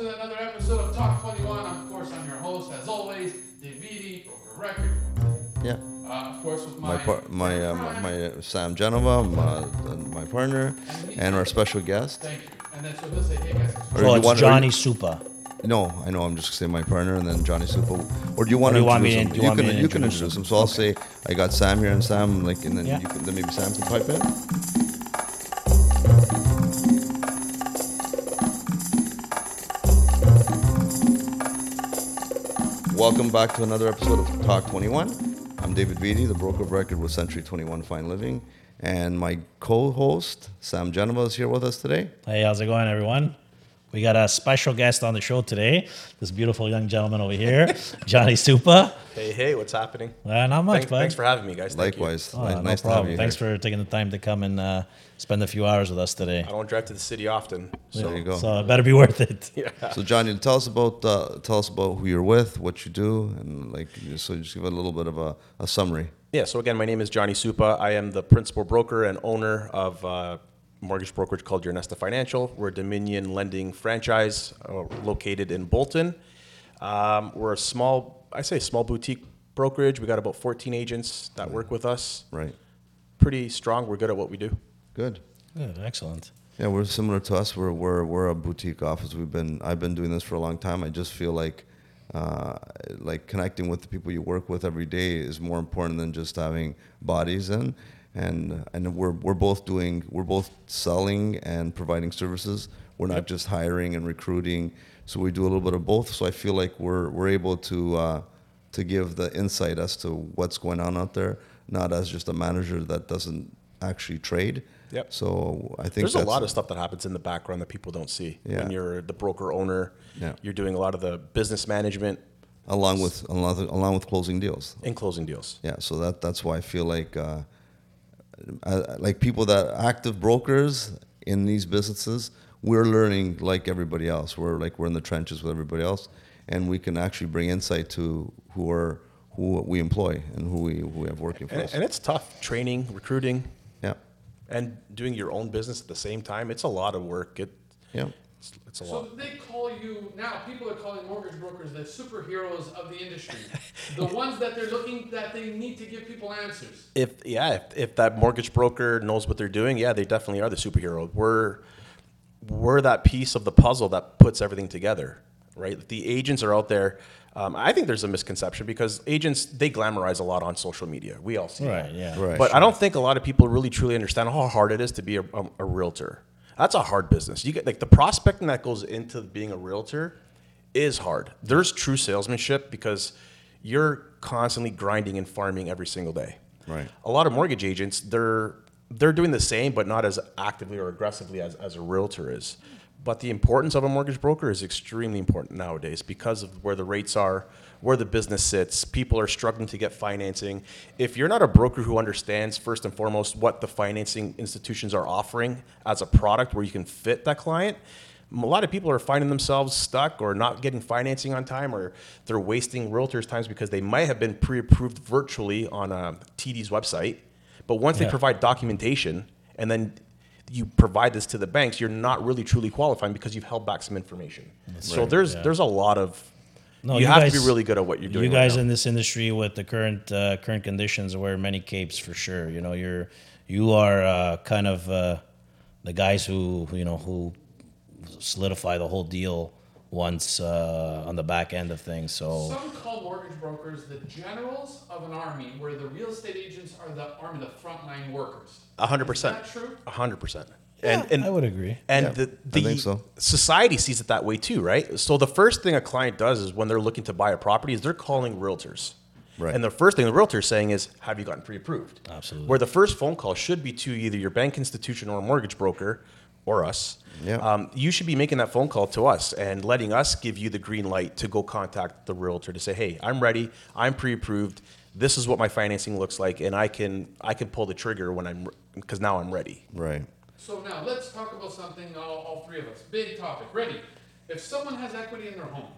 to another episode of Talk 21. Of course, I'm your host, as always, Davidi, Broker Record. Yeah. Uh, of course, with my My par- my uh, my, my uh, Sam Genova, my, my partner, and our special guest. Thank you. And then so he'll say, hey guys. Or So you it's want- Johnny you- Suppa. No, I know. I'm just saying my partner, and then Johnny Suppa. Or do you want do to you want me introduce him? do you want can me to you can introduce introduce him? him. So I'll say I got Sam here, and Sam like, and then Yeah. you can then maybe Sam can pipe in. Welcome back to another episode of Talk 21. I'm David Beatty, the broker of record with Century 21 Fine Living, and my co-host Sam Genova is here with us today. Hey, how's it going, everyone? We got a special guest on the show today. This beautiful young gentleman over here, Johnny Suppa. Hey, hey, what's happening? Uh, not much, Thanks, bud. thanks for having me, guys. Thank you. Likewise, Oh, Ni- no nice to have problem. you Thanks here. for taking the time to come and uh, spend a few hours with us today. I don't drive to the city often, so There you go. So it better be worth it. yeah. So Johnny, tell us about uh, tell us about who you're with, what you do, and like so just give a little bit of a, a summary. Yeah. So again, my name is Johnny Suppa. I am the principal broker and owner of uh, mortgage brokerage called Your Nesta Financial. We're a Dominion lending franchise uh, located in Bolton. Um, we're a small, I say small boutique brokerage. We got about 14 agents that work with us. Right. Pretty strong. We're good at what we do. Good. Good, excellent. Yeah, we're similar to us. We're we're we're a boutique office. We've been I've been doing this for a long time. I just feel like uh, like connecting with the people you work with every day is more important than just having bodies in. And and we're we're both doing we're both selling and providing services. We're not just hiring and recruiting. So we do a little bit of both. So I feel like we're we're able to uh, to give the insight as to what's going on out there, not as just a manager that doesn't actually trade. Yep. So I think There's a lot of stuff that happens in the background that people don't see. Yeah. When you're the broker owner, Yeah. you're doing a lot of the business management along with along with, along with closing deals. and closing deals. Yeah, so that that's why I feel like uh, uh, like people that active brokers in these businesses, we're learning like everybody else. We're like we're in the trenches with everybody else, and we can actually bring insight to who are who we employ and who we who we have working for And, us. and it's tough training, recruiting, yeah, and doing your own business at the same time. It's a lot of work. It, yeah, it's, it's a So lot. they call you now. People are calling mortgage brokers the superheroes of the industry, the ones that they're looking that they need to give people answers. If yeah, if, if that mortgage broker knows what they're doing, yeah, they definitely are the superhero. We're we're that piece of the puzzle that puts everything together, right? The agents are out there. Um, I think there's a misconception because agents they glamorize a lot on social media. We all see Right, that. yeah. Right. But I don't think a lot of people really truly understand how hard it is to be a, a, a realtor. That's a hard business. You get like the prospecting that goes into being a realtor is hard. There's true salesmanship because you're constantly grinding and farming every single day. Right. A lot of mortgage agents, they're they're doing the same, but not as actively or aggressively as, as a realtor is. But the importance of a mortgage broker is extremely important nowadays because of where the rates are, where the business sits. People are struggling to get financing. If you're not a broker who understands first and foremost what the financing institutions are offering as a product where you can fit that client, a lot of people are finding themselves stuck or not getting financing on time or they're wasting realtors' times because they might have been pre-approved virtually on uh, a TD's website. But once they provide documentation and then you provide this to the banks, you're not really truly qualifying because you've held back some information. so there's yeah. there's a lot of No, you, you have guys- to be really good at what you're doing. You guys now. in this industry with the current uh, current conditions wear many capes for sure. You know, you're you are uh, kind of uh, the guys who, you know who solidify the whole deal once uh, on the back end of things. So Some call mortgage brokers the generals of an army, where the real estate agents are the army, the frontline workers. A hundred Is percent. that true? A hundred percent. yeah, And and I would agree. And Yeah, the, I the think so. society sees it that way too, right? So the first thing a client does is when they're looking to buy a property is they're calling realtors. Right. And the first thing the realtor is saying is, have you gotten pre-approved? Absolutely. Where the first phone call should be to either your bank institution or a mortgage broker or us. Yeah. Um, you should be making that phone call to us and letting us give you the green light to go contact the realtor to say, hey, I'm ready. I'm pre-approved. This is what my financing looks like, and I can I can pull the trigger when I'm because now I'm ready. right. So now let's talk about something, all, all three of us. Big topic. Ready? If someone has equity in their home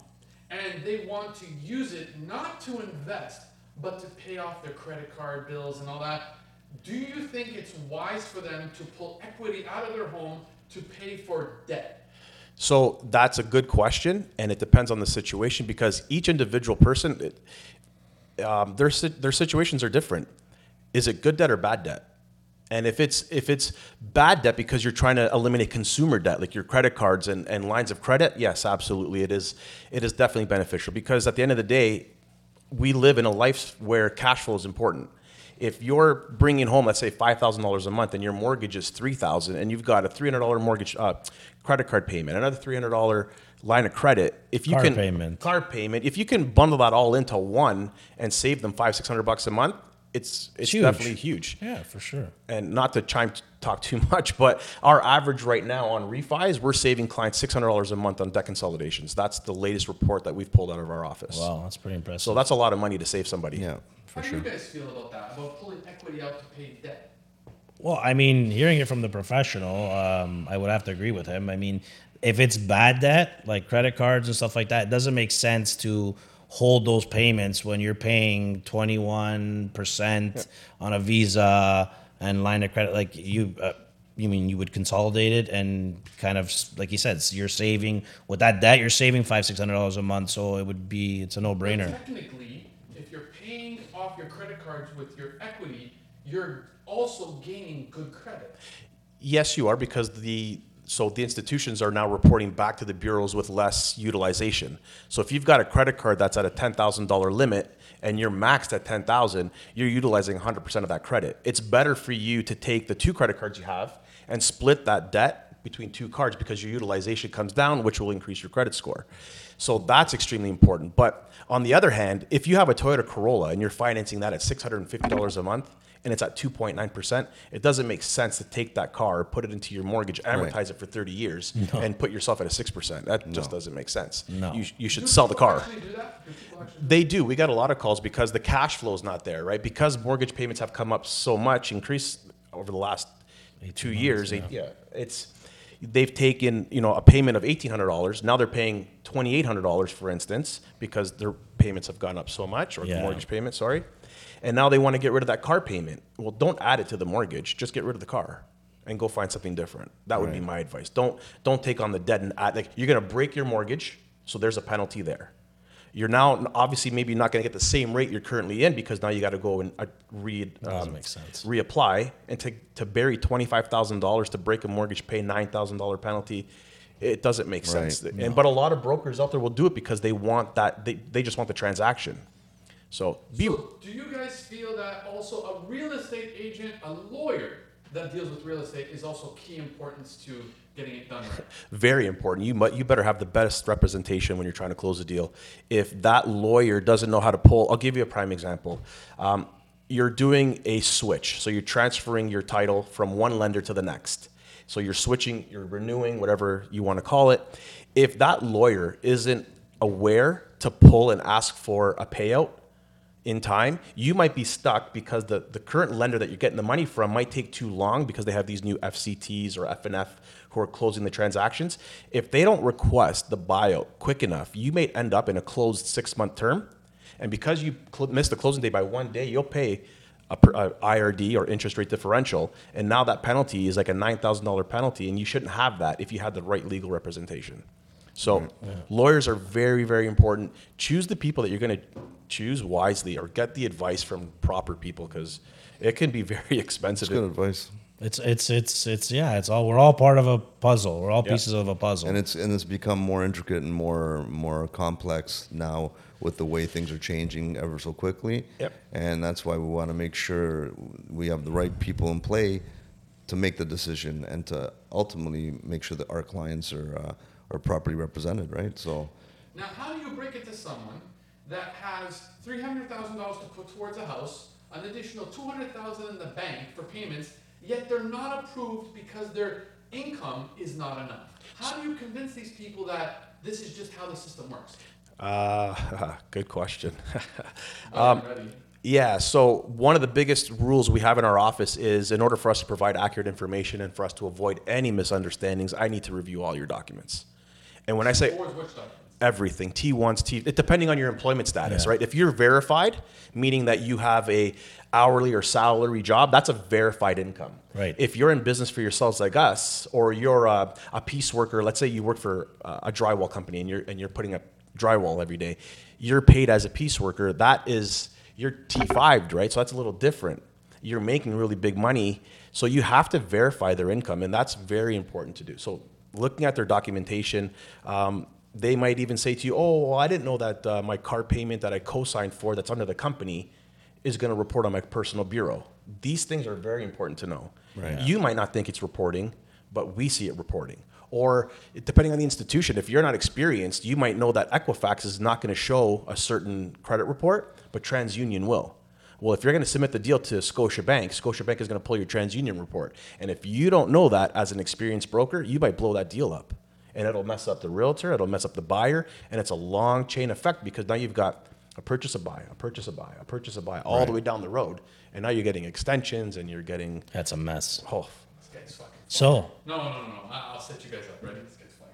and they want to use it not to invest, but to pay off their credit card bills and all that, do you think it's wise for them to pull equity out of their home to pay for debt? So that's a good question, and it depends on the situation because each individual person, it, um, their their situations are different. Is it good debt or bad debt? And if it's if it's bad debt because you're trying to eliminate consumer debt, like your credit cards and, and lines of credit, yes, absolutely, it is it is definitely beneficial because at the end of the day, we live in a life where cash flow is important. If you're bringing home, let's say five thousand dollars a month, and your mortgage is three thousand, and you've got a three hundred dollar mortgage uh, credit card payment, another three hundred dollar line of credit, if you Car can payment. car payment, if you can bundle that all into one and save them five six hundred bucks a month, it's it's huge. definitely huge Yeah, for sure. and not to chime talk too much, but our average right now on refis, we're saving clients six hundred dollars a month on debt consolidations. That's the latest report that we've pulled out of our office. Wow, that's pretty impressive. So that's a lot of money to save somebody. Yeah, How for do you guys feel about that? About pulling equity out to pay debt? Well, I mean, hearing it from the professional, um, I would have to agree with him. I mean, if it's bad debt, like credit cards and stuff like that, it doesn't make sense to hold those payments when you're paying 21% on a Visa and line of credit. Like you, uh, you mean you would consolidate it and kind of, like you said, you're saving with that debt, you're saving five, six hundred dollars a month. So it would be, it's a no brainer. Technically, if you're paying off your credit cards with your equity, you're also gaining good credit. Yes, you are because the so the institutions are now reporting back to the bureaus with less utilization. So if you've got a credit card that's at a ten thousand dollar limit and you're maxed at ten thousand, you're utilizing hundred percent of that credit. It's better for you to take the two credit cards you have and split that debt between two cards because your utilization comes down, which will increase your credit score. So that's extremely important. But on the other hand, if you have a Toyota Corolla and you're financing that at six hundred and fifty dollars a month and it's at 2.9%, it doesn't make sense to take that car, put it into your mortgage, amortize it for 30 years, and put yourself at a 6%. That just doesn't make sense. No. You, you should Do sell the car. Do that? Do people actually? They do. We got a lot of calls because the cash flow is not there, right? Because mortgage payments have come up so much, increased over the last two years. eight- yeah, it's they've taken you know a payment of eighteen hundred dollars. Now they're paying twenty eight hundred dollars, for instance, because their payments have gone up so much, or the Yeah. mortgage payment. Sorry, and now they want to get rid of that car payment. Well, don't add it to the mortgage. Just get rid of the car. And go find something different. That would be my advice. Don't don't take on the debt and add like you're gonna break your mortgage, so there's a penalty there you're now obviously maybe not going to get the same rate you're currently in because now you got to go and uh, re, doesn't um, make sense. reapply and to, to bury $25,000 to break a mortgage, pay $9,000 penalty. It doesn't make sense. Right. And, but a lot of brokers out there will do it because they want that, they, they just want the transaction. So be, So, do you guys feel that also a real estate agent, a lawyer that deals with real estate is also key importance to getting it done right? very important. You mu you better have the best representation when you're trying to close a deal. If that lawyer doesn't know how to pull, I'll give you a prime example. Um, you're doing a switch, so you're transferring your title from one lender to the next. So you're switching, you're renewing, whatever you want to call it. If that lawyer isn't aware to pull and ask for a payout, in time, you might be stuck because the, the current lender that you're getting the money from might take too long because they have these new FCTs or FNF who are closing the transactions. If they don't request the buyout quick enough, you may end up in a closed six month term. And because you cl- missed the closing day by one day, you'll pay a, a IRD or interest rate differential. And now that penalty is like a $9,000 penalty, and you shouldn't have that if you had the right legal representation. So mm-hmm. lawyers are very, very important. Choose the people that you're going to choose wisely, or get the advice from proper people because it can be very expensive. It's good advice. It's, it's, it's, it's, yeah, it's all, we're all part of a puzzle. We're all Yeah. pieces of a puzzle. and it's and it's become more intricate and more more complex now with the way things are changing ever so quickly. Yep. And that's why we want to make sure we have the right people in play to make the decision and to ultimately make sure that our clients are uh, are properly represented, right? So Now, how do you break it to someone that has three hundred thousand dollars to put towards a house, an additional two hundred thousand in the bank for payments, yet they're not approved because their income is not enough? How do you convince these people that this is just how the system works? Uh, good question. Um. Yeah, so one of the biggest rules we have in our office is in order for us to provide accurate information and for us to avoid any misunderstandings, I need to review all your documents. And when I say Towards which documents? Everything T1s, T, it, depending on your employment status, Yeah. right? If you're verified, meaning that you have a hourly or salary job, that's a verified income. Right. If you're in business for yourselves like us, or you're a, a piece worker, let's say you work for a drywall company and you're and you're putting up drywall every day, you're paid as a piece worker. That is you're T5'd, right? So that's a little different. You're making really big money, so you have to verify their income, and that's very important to do. So looking at their documentation. Um, they might even say to you, "Oh, well, I didn't know that uh, my car payment that I co-signed for, that's under the company, is going to report on my personal bureau." These things are very important to know. Right. You might not think it's reporting, but we see it reporting. Or depending on the institution, if you're not experienced, you might know that Equifax is not going to show a certain credit report, but TransUnion will. Well, if you're going to submit the deal to Scotiabank, Scotiabank is going to pull your TransUnion report. And if you don't know that as an experienced broker, you might blow that deal up. And it'll mess up the realtor, it'll mess up the buyer, and it's a long chain effect because now you've got a purchase, a buy, a purchase, a buy, a purchase, a buy, all the way down the road. And now you're getting extensions and you're getting, That's a mess. oh, This guy's fucking. So, No, no, no, no. I- I'll set you guys up. Ready? This guy's fired.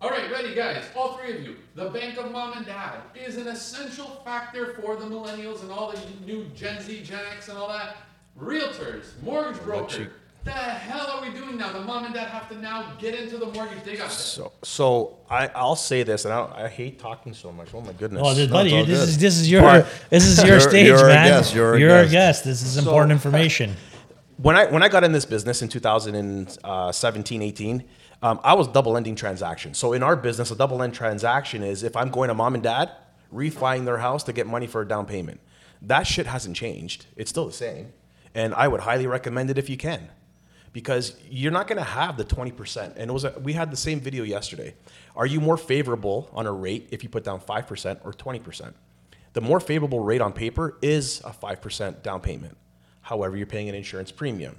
All right, ready, guys. All three of you. The bank of mom and dad is an essential factor for the millennials and all the new Gen Z, Gen X, and all that. Realtors, mortgage broker. The hell are we doing now? The mom and dad have to now get into the mortgage. They got that. So, so I, I'll say this, and I, I hate talking so much. Oh my goodness! oh, this, No, buddy, it's all this good. is this is your But- this is your You're- stage, you're our man. guest, you're our our guest. guest. This is important information. when I when I got in this business in 2017, 18, um, I was double ending transactions. So in our business, a double end transaction is if I'm going to mom and dad, refining their house to get money for a down payment. That shit hasn't changed. It's still the same, and I would highly recommend it if you can, because you're not going to have the 20%. And it was a, we had the same video yesterday. Are you more favorable on a rate if you put down 5% or 20%? The more favorable rate on paper is a 5% down payment. However, you're paying an insurance premium.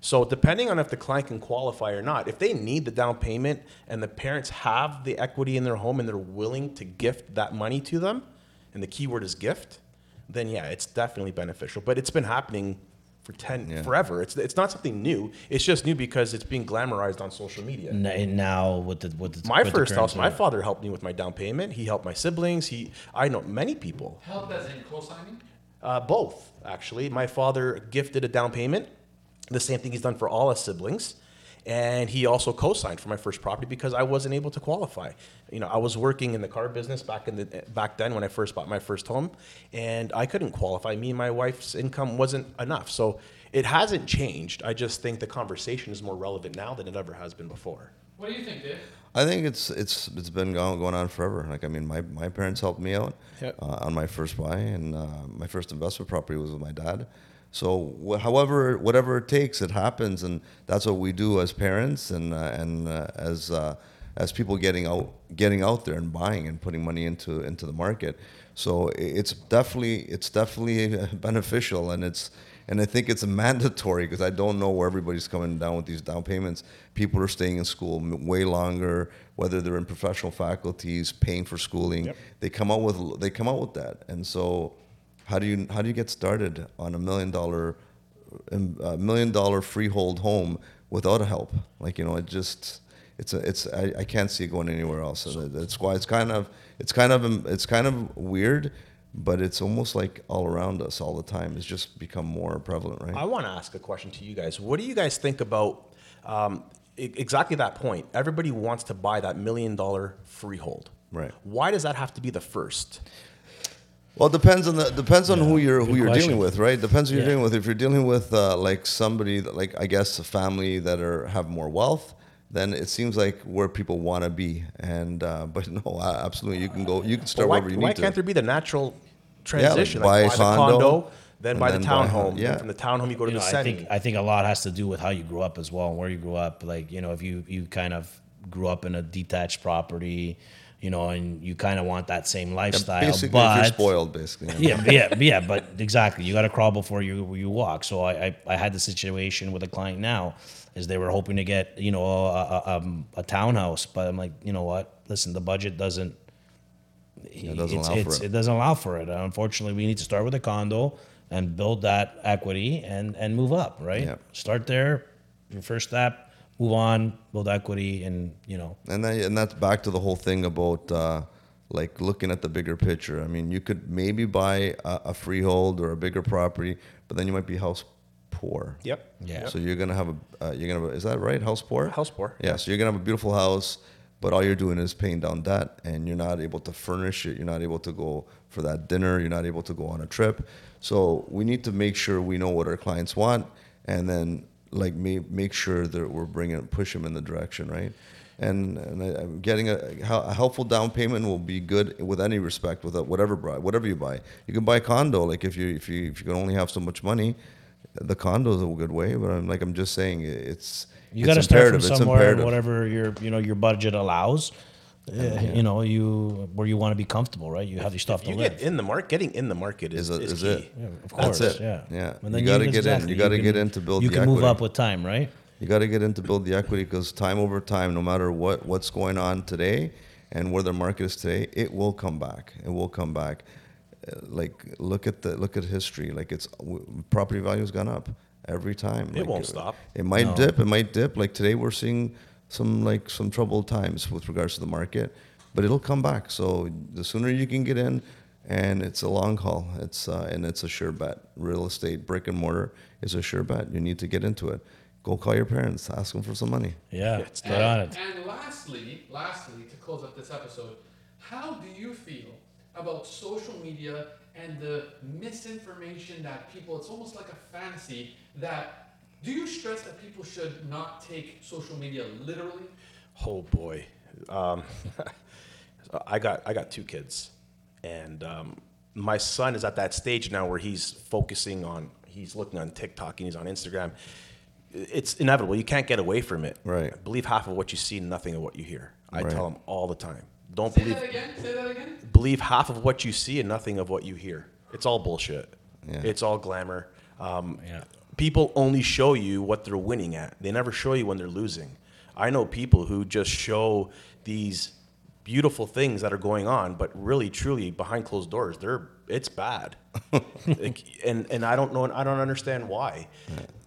So, depending on if the client can qualify or not, if they need the down payment and the parents have the equity in their home and they're willing to gift that money to them, and the key word is gift, then yeah, it's definitely beneficial. But it's been happening for 10 Yeah. forever. It's, it's not something new. It's just new because it's being glamorized on social media. And Now with the with the My with first current house, my father helped me with my down payment. He helped my siblings. He, I know many people. Help as in co-signing. Uh, both, actually. My father gifted a down payment, the same thing he's done for all his siblings. And he also co-signed for my first property because I wasn't able to qualify. You know, I was working in the car business back in the back then when I first bought my first home, and I couldn't qualify. Me and my wife's income wasn't enough, so it hasn't changed. I just think the conversation is more relevant now than it ever has been before. What do you think, Dave? I think it's it's it's been going, going on forever. Like I mean, my, my parents helped me out Yep. uh, on my first buy, and uh, my first investment property was with my dad. So however, whatever it takes, it happens, and that's what we do as parents and uh, and uh, as uh, as people getting out getting out there and buying and putting money into into the market. So it's definitely it's definitely beneficial, and it's and I think it's mandatory because I don't know where everybody's coming down with these down payments. People are staying in school way longer, whether they're in professional faculties, paying for schooling. Yep. They come out with they come out with that, and so how do you how do you get started on a million dollar um, a million dollar freehold home without a help? Like you know, it just it's a it's I, I can't see it going anywhere else. So that's why it's kind of it's kind of it's kind of weird, but it's almost like all around us all the time. It's just become more prevalent, right? I want to ask a question to you guys. What do you guys think about um, exactly that point? Everybody wants to buy that million dollar freehold. Right. Why does that have to be the first? Well, it depends on the depends on who you're who you're question. dealing with, right? Depends who you're Yeah. dealing with. If you're dealing with uh, like somebody that, like I guess a family that are have more wealth, then it seems like where people want to be. And uh, but no, uh, absolutely, you can go, you can But start why wherever you why need to. Why can't there be the natural like transition? buy a the condo, condo, then and buy the then buy a townhome. house. and Yeah. From the townhome, you go to You the know, I think I think a lot has to do with how you grew up as well and where you grew up. Like you know, if you you kind of grew up in a detached property, you know, and you kind of want that same lifestyle, Basically, but you're spoiled, basically. yeah, yeah, yeah, but exactly. You got to crawl before you you walk. So I, I I had the situation with a client now, is they were hoping to get you know a, a, um, a townhouse, but I'm like, you know what? Listen, the budget doesn't. it doesn't it's- allow for it. It doesn't allow for it. Unfortunately, we need to start with a condo and build that equity and and move up. Right. Yeah. Start there. Your first step. Move on. Build equity, and you know. And then, and that's back to the whole thing about uh, like looking at the bigger picture. I mean, you could maybe buy a, a freehold or a bigger property, but then you might be house poor. Yep. Yeah. So you're gonna have a uh, you're gonna have a, is that right? House poor. House poor, Yeah. So you're gonna have a beautiful house, but all you're doing is paying down debt, and you're not able to furnish it. You're not able to go for that dinner. You're not able to go on a trip. So we need to make sure we know what our clients want, and then like make make sure that we're bringing push them in the direction right. And, and I, I'm getting a, a helpful down payment will be good with any respect with whatever buy whatever you buy. You can buy a condo like if you if you if you can only have so much money, the condo is a good way. But I'm like I'm just saying it's You got to start from somewhere, whatever your you know your budget allows. Uh, You know, you where you want to be comfortable, right? You have your stuff to You live. get in the market. Getting in the market is, Is, is, it, is key. it? Yeah, of That's it. yeah. Yeah. And You got to get in. You got to get in to build You the can move equity. up with time, right? You got to get in to build the equity because time over time, no matter what what's going on today and where the market is today, it will come back. It will come back. Uh, Like look at the look at history. Like it's property value has gone up every time. It Like, won't stop. It might No. dip. It might dip. Like today, we're seeing some like some troubled times with regards to the market, but it'll come back. So the sooner you can get in, and it's a long haul. It's uh, and it's a sure bet. Real estate, brick and mortar, is a sure bet. You need to get into it. Go call your parents. Ask them for some money. Yeah, It's get on it. And lastly, lastly, to close up this episode, how do you feel about social media and the misinformation that people, it's almost like a fantasy that, do you stress that people should not take social media literally? Oh boy, um, I got I got two kids, and um, my son is at that stage now where he's focusing on he's looking on TikTok and he's on Instagram. It's inevitable. You can't get away from it. Right. Believe half of what you see, and nothing of what you hear. I Right. tell him all the time. Don't Say believe that again, say that again. believe half of what you see and nothing of what you hear. It's all bullshit. Yeah. It's all glamour. Um, Yeah. People only show you what they're winning at. They never show you when they're losing. I know people who just show these beautiful things that are going on, but really, truly, behind closed doors, they're it's bad. Like, and and I don't know. I don't understand why.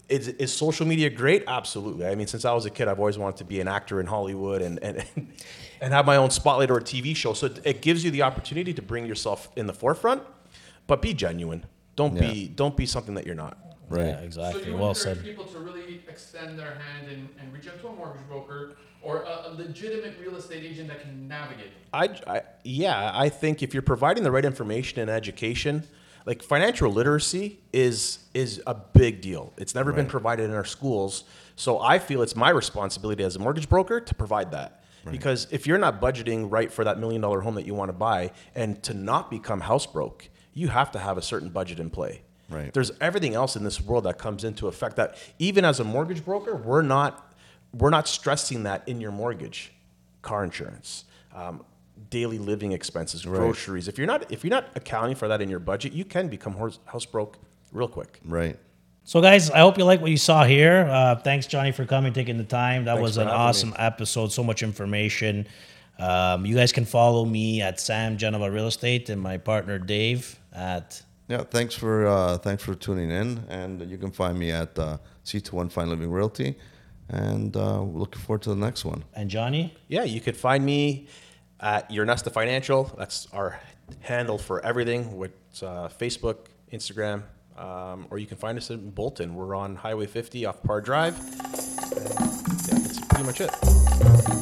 Is, is social media great? Absolutely. I mean, since I was a kid, I've always wanted to be an actor in Hollywood and and and have my own spotlight or a TV show. So it, it gives you the opportunity to bring yourself in the forefront, but be genuine. Don't be don't be something that you're not. Right. Yeah, So exactly. you Well encourage said. people to really extend their hand and, and reach out to a mortgage broker or a, a legitimate real estate agent that can navigate. I, I yeah, I think if you're providing the right information and education, like financial literacy is is a big deal. It's never been provided in our schools, so I feel it's my responsibility as a mortgage broker to provide that. Because if you're not budgeting right for that million dollar home that you want to buy and to not become house broke, you have to have a certain budget in play. Right. There's everything else in this world that comes into effect that even as a mortgage broker, we're not we're not stressing that in your mortgage, car insurance, um, daily living expenses, groceries. If you're not if you're not accounting for that in your budget, you can become horse, house broke real quick. Right. So, guys, I hope you like what you saw here. Uh, thanks, Johnny, for coming, taking the time. That Thanks was an having me. awesome episode. So much information. Um, you guys can follow me at Sam Genova Real Estate and my partner Dave at. Yeah. Thanks for uh, thanks for tuning in, and you can find me at uh, C21 Fine Living Realty, and uh, looking forward to the next one. And Johnny? Yeah, you could find me at Your Nesta Financial. That's our handle for everything with uh, Facebook, Instagram, um, or you can find us in Bolton. We're on Highway 50 off Par Drive. And, yeah, that's pretty much it.